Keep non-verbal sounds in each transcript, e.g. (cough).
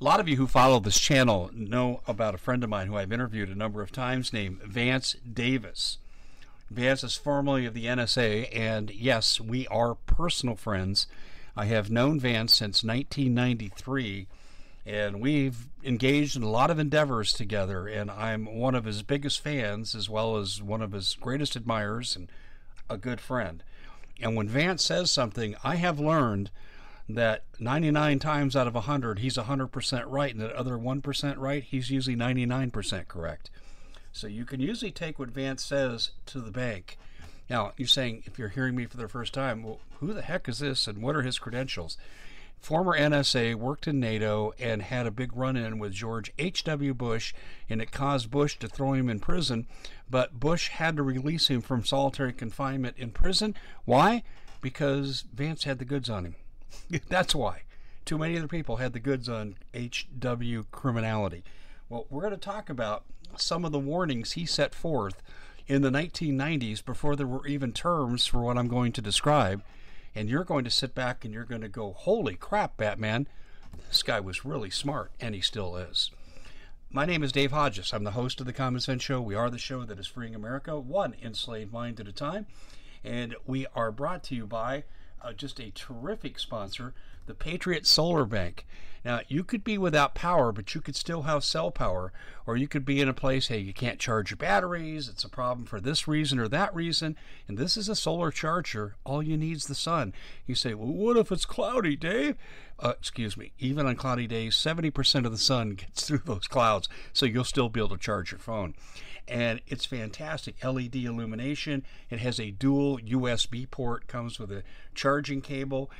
A lot of you who follow this channel know about a friend of mine who I've interviewed a number of times named Vance Davis. Vance is formerly of the NSA, and yes, we are personal friends. I have known Vance since 1993, and we've engaged in a lot of endeavors together, and I'm one of his biggest fans as well as one of his greatest admirers and a good friend. And when Vance says something, I have learned that 99 times out of 100, he's 100% right, and that other 1% right, he's usually 99% correct. So you can usually take what Vance says to the bank. Now, you're saying, if you're hearing me for the first time, well, who the heck is this and what are his credentials? Former NSA, worked in NATO, and had a big run in with George H.W. Bush, and it caused Bush to throw him in prison. But Bush had to release him from solitary confinement in prison. Why? Because Vance had the goods on him. (laughs) That's why. Too many other people had the goods on HW criminality. Well, we're going to talk about some of the warnings he set forth in the 1990s before there were even terms for what I'm going to describe. And you're going to sit back and you're going to go, holy crap, Batman. This guy was really smart, and he still is. My name is Dave Hodges. I'm the host of The Common Sense Show. We are the show that is freeing America one enslaved mind at a time. And we are brought to you by Uh, just a terrific sponsor, the Patriot Solar Bank. Now, you could be without power, but you could still have cell power, or you could be in a place, hey, you can't charge your batteries, it's a problem for this reason or that reason, and this is a solar charger. All you need is the sun. You say, well, what if it's cloudy, Dave? Uh, excuse me, even on cloudy days, 70% of the sun (laughs) gets through those clouds, so you'll still be able to charge your phone. And it's fantastic LED illumination. It has a dual USB port, comes with a charging cable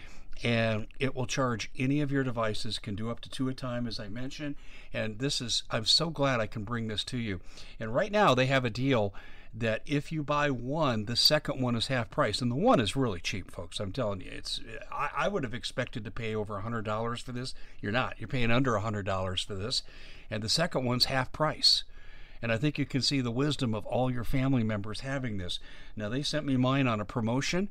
and it will charge any of your devices can do up to two at a time as i mentioned. And this is i'm so glad i can bring this to you. And right now they have a deal that if you buy one the second one is half price. And the one is really cheap folks i'm telling you. It's i, I would have expected to pay over a hundred dollars for this. You're not. You're paying under a hundred dollars for this. And the second one's half price. And I think you can see the wisdom of all your family members having this. Now, they sent me mine on a promotion.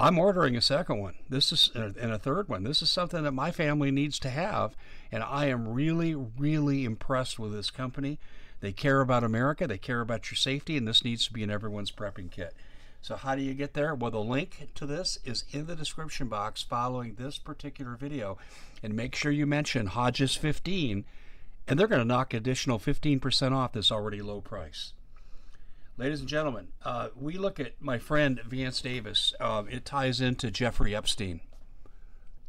I'm ordering a second one. This is and a third one. This is something that my family needs to have, and I am really, really impressed with this company. They care about America. They care about your safety, and this needs to be in everyone's prepping kit. So how do you get there? Well, the link to this is in the description box following this particular video, and make sure you mention Hodges 15, and they're going to knock additional 15% off this already low price. Ladies and gentlemen, uh, we look at my friend Vance Davis. Uh, it ties into Jeffrey Epstein.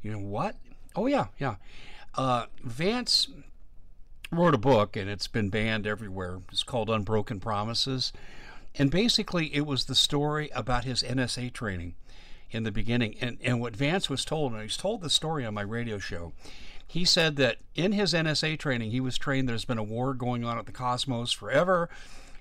You know what? Oh, yeah, yeah. Uh, Vance wrote a book, and it's been banned everywhere. It's called Unbroken Promises. And basically, it was the story about his NSA training in the beginning. And, and what Vance was told, and he's told the story on my radio show, he said that in his NSA training, he was trained there's been a war going on at the cosmos forever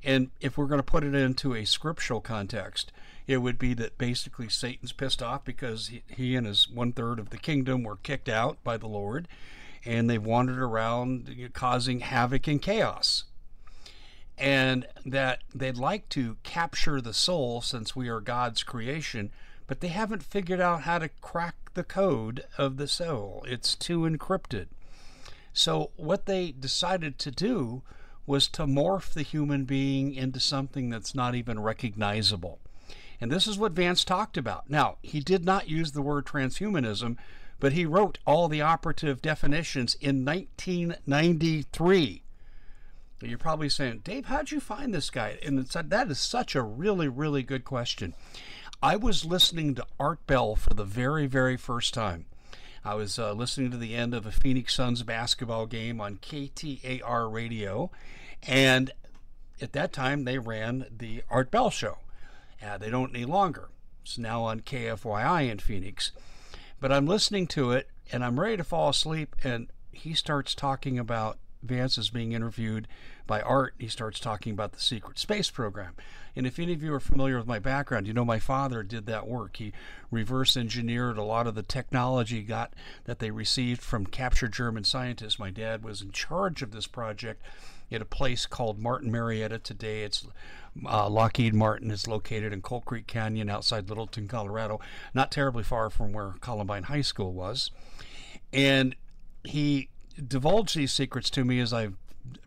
and if we're going to put it into a scriptural context, it would be that basically Satan's pissed off because he, he and his one third of the kingdom were kicked out by the Lord and they've wandered around causing havoc and chaos. And that they'd like to capture the soul since we are God's creation, but they haven't figured out how to crack the code of the soul. It's too encrypted. So, what they decided to do was to morph the human being into something that's not even recognizable. And this is what Vance talked about. Now, he did not use the word transhumanism, but he wrote all the operative definitions in 1993. You're probably saying, Dave, how'd you find this guy? And that is such a really, really good question. I was listening to Art Bell for the very, very first time. I was uh, listening to the end of a Phoenix Suns basketball game on KTAR radio, and at that time, they ran the Art Bell Show. Uh, they don't any longer. It's now on KFYI in Phoenix. But I'm listening to it, and I'm ready to fall asleep, and he starts talking about Vance is being interviewed by Art. He starts talking about the secret space program. And if any of you are familiar with my background, you know my father did that work. He reverse engineered a lot of the technology got that they received from captured German scientists. My dad was in charge of this project at a place called Martin Marietta today. It's uh, Lockheed Martin is located in Coal Creek Canyon outside Littleton, Colorado, not terribly far from where Columbine High School was. And he divulged these secrets to me, as I've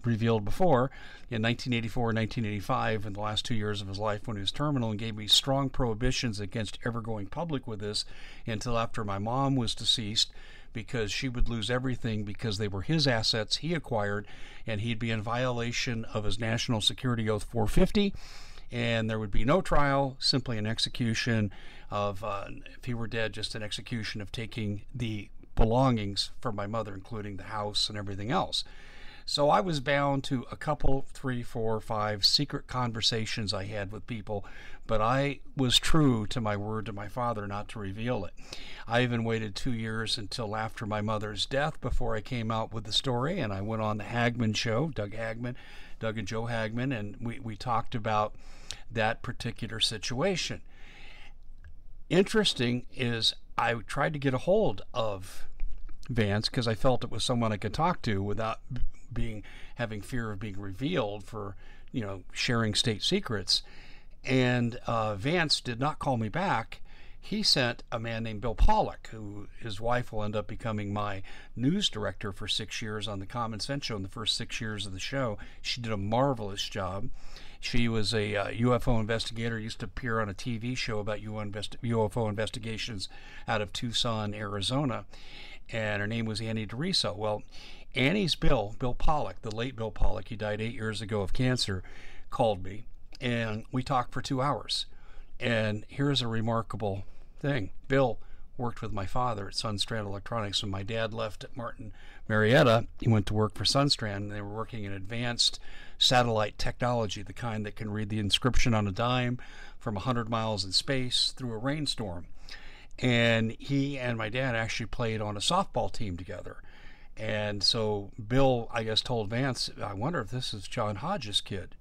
revealed before, in 1984 and 1985, in the last two years of his life when he was terminal, and gave me strong prohibitions against ever going public with this until after my mom was deceased because she would lose everything because they were his assets he acquired and he'd be in violation of his National Security Oath 450 and there would be no trial, simply an execution of, uh, if he were dead, just an execution of taking the belongings from my mother, including the house and everything else. So I was bound to a couple, three, four, five secret conversations I had with people, but I was true to my word to my father not to reveal it. I even waited two years until after my mother's death before I came out with the story, and I went on the Hagmann show, Doug Hagmann, Doug and Joe Hagmann, and we, we talked about that particular situation. Interesting is I tried to get a hold of Vance because I felt it was someone I could talk to without being having fear of being revealed for you know sharing state secrets. And uh, Vance did not call me back. He sent a man named Bill Pollock, who his wife will end up becoming my news director for six years on the Common Sense Show in the first six years of the show. She did a marvelous job. She was a uh, UFO investigator, used to appear on a TV show about UFO investigations out of Tucson, Arizona. And her name was Annie DeRiso. Well, Annie's Bill, Bill Pollock, the late Bill Pollock, he died eight years ago of cancer, called me and we talked for two hours. And here's a remarkable thing Bill worked with my father at Sundstrand Electronics. When my dad left at Martin Marietta, he went to work for Sundstrand. And they were working in advanced satellite technology, the kind that can read the inscription on a dime from 100 miles in space through a rainstorm. And he and my dad actually played on a softball team together. And so Bill, I guess, told Vance, I wonder if this is John Hodges' kid.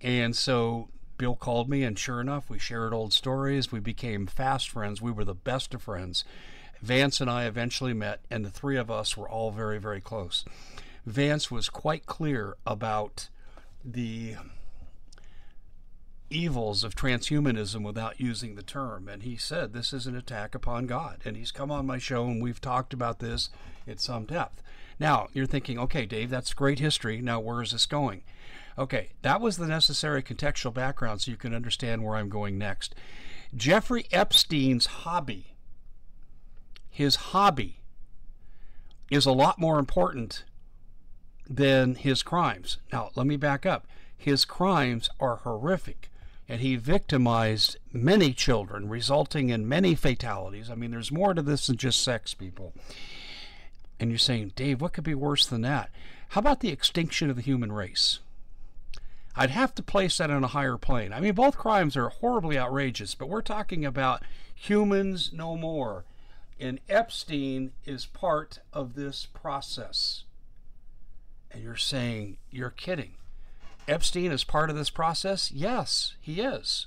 And so Bill called me, and sure enough, we shared old stories. We became fast friends. We were the best of friends. Vance and I eventually met, and the three of us were all very, very close. Vance was quite clear about the evils of transhumanism without using the term. And he said, This is an attack upon God. And he's come on my show, and we've talked about this at some depth. Now, you're thinking, okay, Dave, that's great history. Now, where is this going? Okay, that was the necessary contextual background so you can understand where I'm going next. Jeffrey Epstein's hobby, his hobby, is a lot more important than his crimes. Now, let me back up. His crimes are horrific, and he victimized many children, resulting in many fatalities. I mean, there's more to this than just sex, people. And you're saying, Dave, what could be worse than that? How about the extinction of the human race? I'd have to place that on a higher plane. I mean, both crimes are horribly outrageous, but we're talking about humans no more. And Epstein is part of this process. And you're saying, you're kidding. Epstein is part of this process? Yes, he is.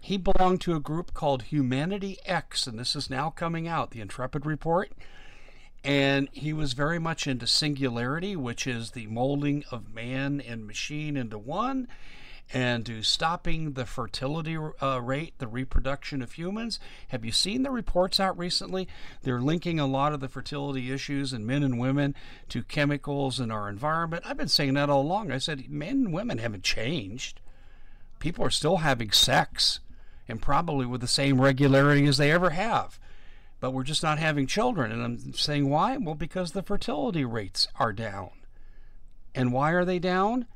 He belonged to a group called Humanity X, and this is now coming out, the Intrepid Report. And he was very much into singularity, which is the molding of man and machine into one, and to stopping the fertility uh, rate, the reproduction of humans. Have you seen the reports out recently? They're linking a lot of the fertility issues in men and women to chemicals in our environment. I've been saying that all along. I said men and women haven't changed. People are still having sex, and probably with the same regularity as they ever have but we're just not having children. And I'm saying why? Well, because the fertility rates are down. And why are they down?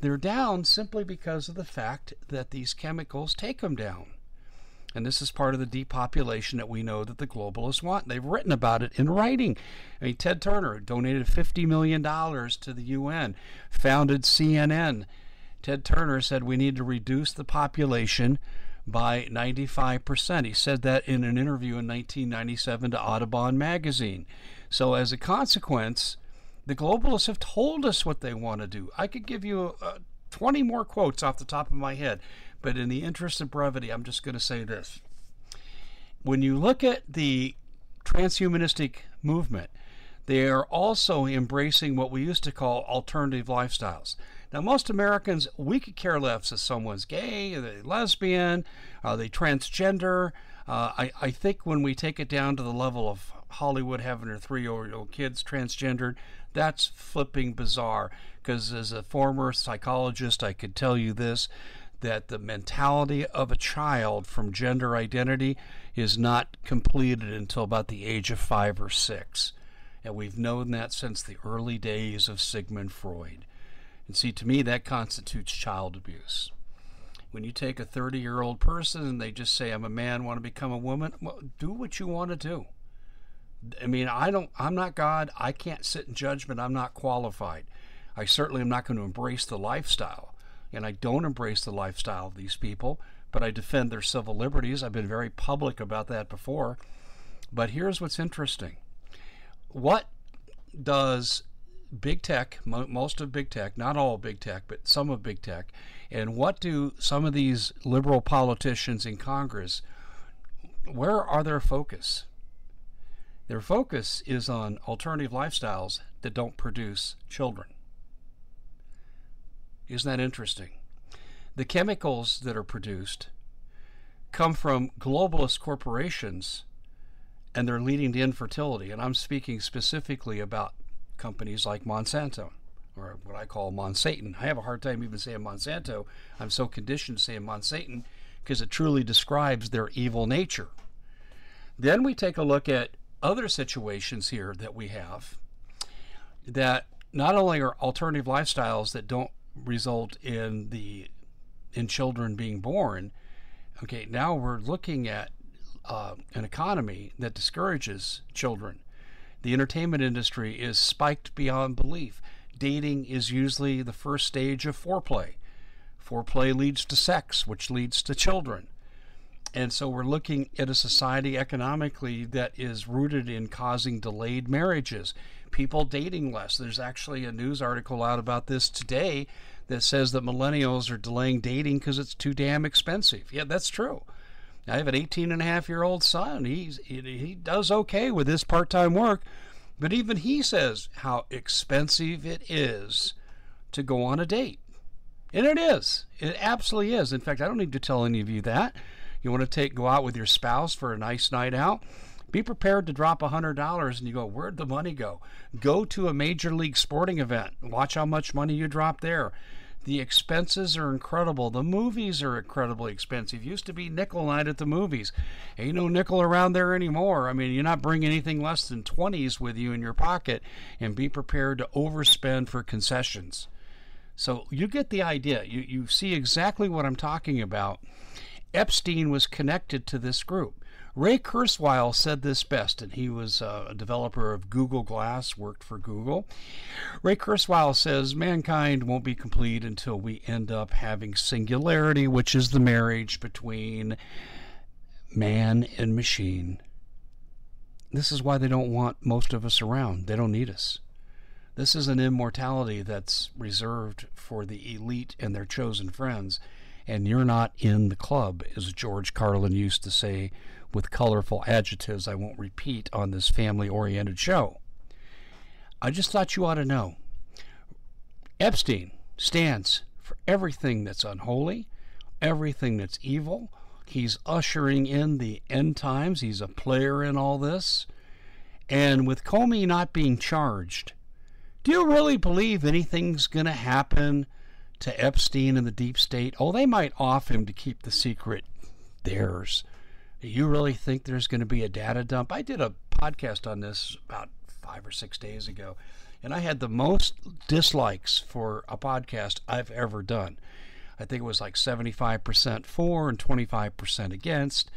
They're down simply because of the fact that these chemicals take them down. And this is part of the depopulation that we know that the globalists want. They've written about it in writing. I mean, Ted Turner donated $50 million to the UN, founded CNN. Ted Turner said we need to reduce the population by 95%. He said that in an interview in 1997 to Audubon magazine. So, as a consequence, the globalists have told us what they want to do. I could give you uh, 20 more quotes off the top of my head, but in the interest of brevity, I'm just going to say this. When you look at the transhumanistic movement, they are also embracing what we used to call alternative lifestyles. Now, most Americans, we could care less if someone's gay, are they lesbian, are they transgender. Uh, I, I think when we take it down to the level of Hollywood having their three year old kids transgendered. That's flipping bizarre. Because as a former psychologist, I could tell you this that the mentality of a child from gender identity is not completed until about the age of five or six. And we've known that since the early days of Sigmund Freud. And see, to me, that constitutes child abuse. When you take a 30 year old person and they just say, I'm a man, want to become a woman, well, do what you want to do. I mean, I don't, I'm not God. I can't sit in judgment. I'm not qualified. I certainly am not going to embrace the lifestyle. And I don't embrace the lifestyle of these people, but I defend their civil liberties. I've been very public about that before. But here's what's interesting what does big tech, most of big tech, not all big tech, but some of big tech, and what do some of these liberal politicians in Congress, where are their focus? Their focus is on alternative lifestyles that don't produce children. Isn't that interesting? The chemicals that are produced come from globalist corporations and they're leading to infertility. And I'm speaking specifically about companies like Monsanto, or what I call Monsatan. I have a hard time even saying Monsanto. I'm so conditioned to say Monsatan because it truly describes their evil nature. Then we take a look at other situations here that we have that not only are alternative lifestyles that don't result in the in children being born. Okay, now we're looking at uh, an economy that discourages children. The entertainment industry is spiked beyond belief. Dating is usually the first stage of foreplay. Foreplay leads to sex, which leads to children. And so we're looking at a society economically that is rooted in causing delayed marriages, people dating less. There's actually a news article out about this today that says that millennials are delaying dating because it's too damn expensive. Yeah, that's true. I have an 18 and a half year old son. He's he does okay with his part-time work, but even he says how expensive it is to go on a date. And it is. It absolutely is. In fact, I don't need to tell any of you that. You want to take go out with your spouse for a nice night out? Be prepared to drop $100 and you go, where'd the money go? Go to a major league sporting event. Watch how much money you drop there. The expenses are incredible. The movies are incredibly expensive. Used to be nickel night at the movies. Ain't no nickel around there anymore. I mean, you're not bringing anything less than 20s with you in your pocket and be prepared to overspend for concessions. So you get the idea. You, you see exactly what I'm talking about. Epstein was connected to this group. Ray Kurzweil said this best, and he was uh, a developer of Google Glass, worked for Google. Ray Kurzweil says mankind won't be complete until we end up having singularity, which is the marriage between man and machine. This is why they don't want most of us around. They don't need us. This is an immortality that's reserved for the elite and their chosen friends and you're not in the club, as George Carlin used to say with colorful adjectives I won't repeat on this family oriented show. I just thought you ought to know. Epstein stands for everything that's unholy, everything that's evil. He's ushering in the end times. He's a player in all this. And with Comey not being charged, do you really believe anything's going to happen to Epstein and the deep state? Oh, they might off him to keep the secret theirs. You really think there's going to be a data dump? I did a podcast on this about five or six days ago, and I had the most dislikes for a podcast I've ever done. I think it was like 75% for and 25% against.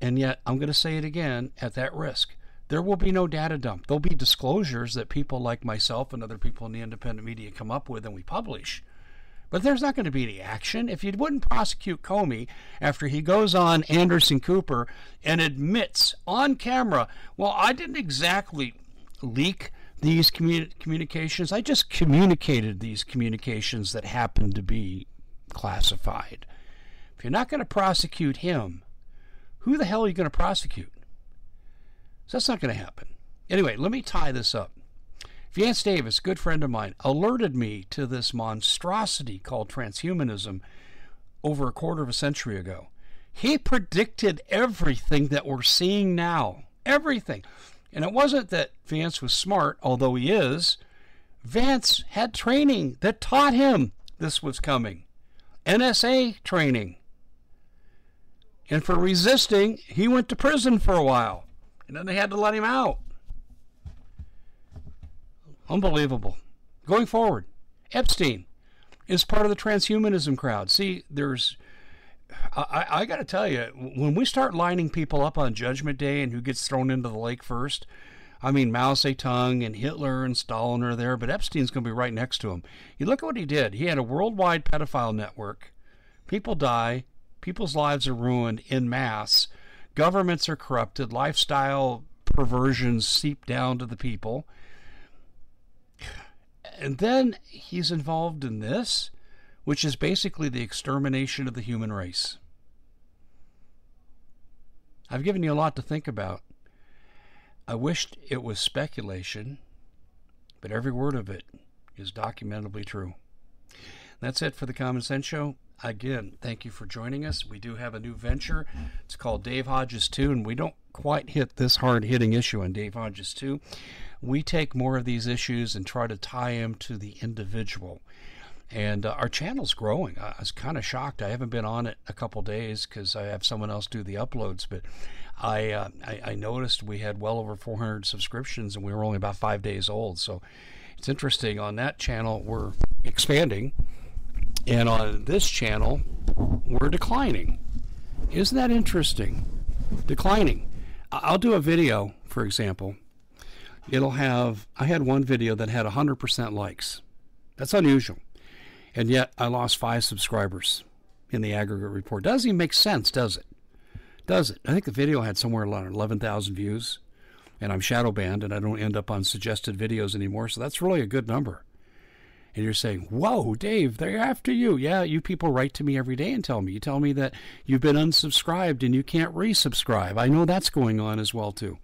And yet, I'm going to say it again at that risk. There will be no data dump. There'll be disclosures that people like myself and other people in the independent media come up with and we publish. But there's not going to be any action. If you wouldn't prosecute Comey after he goes on Anderson Cooper and admits on camera, well, I didn't exactly leak these communi- communications, I just communicated these communications that happened to be classified. If you're not going to prosecute him, who the hell are you going to prosecute? So that's not going to happen. Anyway, let me tie this up. Vance Davis, good friend of mine, alerted me to this monstrosity called transhumanism over a quarter of a century ago. He predicted everything that we're seeing now. Everything. And it wasn't that Vance was smart, although he is. Vance had training that taught him this was coming NSA training. And for resisting, he went to prison for a while. And then they had to let him out. Unbelievable. Going forward, Epstein is part of the transhumanism crowd. See, there's I, I got to tell you, when we start lining people up on Judgment Day and who gets thrown into the lake first, I mean, Mao Zedong and Hitler and Stalin are there, but Epstein's going to be right next to him. You look at what he did. He had a worldwide pedophile network. People die. People's lives are ruined in mass. Governments are corrupted. Lifestyle perversions seep down to the people. And then he's involved in this which is basically the extermination of the human race. I've given you a lot to think about. I wished it was speculation, but every word of it is documentably true. That's it for the Common Sense Show. Again, thank you for joining us. We do have a new venture. It's called Dave Hodges 2, and we don't quite hit this hard hitting issue on Dave Hodges 2. We take more of these issues and try to tie them to the individual and uh, our channel's growing. I, I was kind of shocked. I haven't been on it a couple days because I have someone else do the uploads, but I, uh, I, I noticed we had well over 400 subscriptions, and we were only about five days old. So it's interesting. On that channel, we're expanding, and on this channel, we're declining. Isn't that interesting? Declining. I'll do a video, for example. It'll have. I had one video that had 100% likes. That's unusual. And yet I lost five subscribers in the aggregate report. Doesn't even make sense, does it? Does it? I think the video had somewhere around 11,000 views, and I'm shadow banned and I don't end up on suggested videos anymore, so that's really a good number. And you're saying, Whoa, Dave, they're after you. Yeah, you people write to me every day and tell me. You tell me that you've been unsubscribed and you can't resubscribe. I know that's going on as well, too.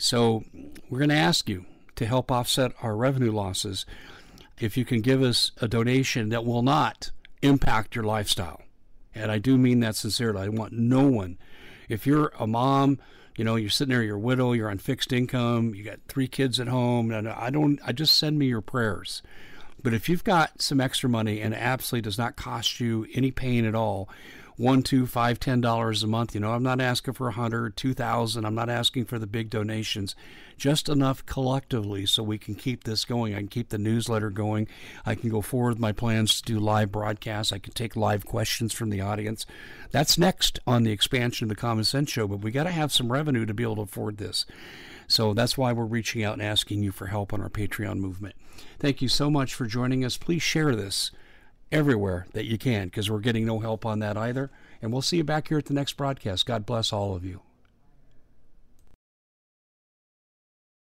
So we're going to ask you to help offset our revenue losses if you can give us a donation that will not impact your lifestyle. And I do mean that sincerely. I want no one. If you're a mom, you know, you're sitting there, you're a widow, you're on fixed income, you got three kids at home, and I don't, I just send me your prayers. But if you've got some extra money and it absolutely does not cost you any pain at all, one, two, five, ten dollars a month. You know, I'm not asking for a hundred, two thousand. I'm not asking for the big donations, just enough collectively so we can keep this going. I can keep the newsletter going. I can go forward with my plans to do live broadcasts. I can take live questions from the audience. That's next on the expansion of the Common Sense Show. But we got to have some revenue to be able to afford this. So that's why we're reaching out and asking you for help on our Patreon movement. Thank you so much for joining us. Please share this everywhere that you can because we're getting no help on that either. And we'll see you back here at the next broadcast. God bless all of you.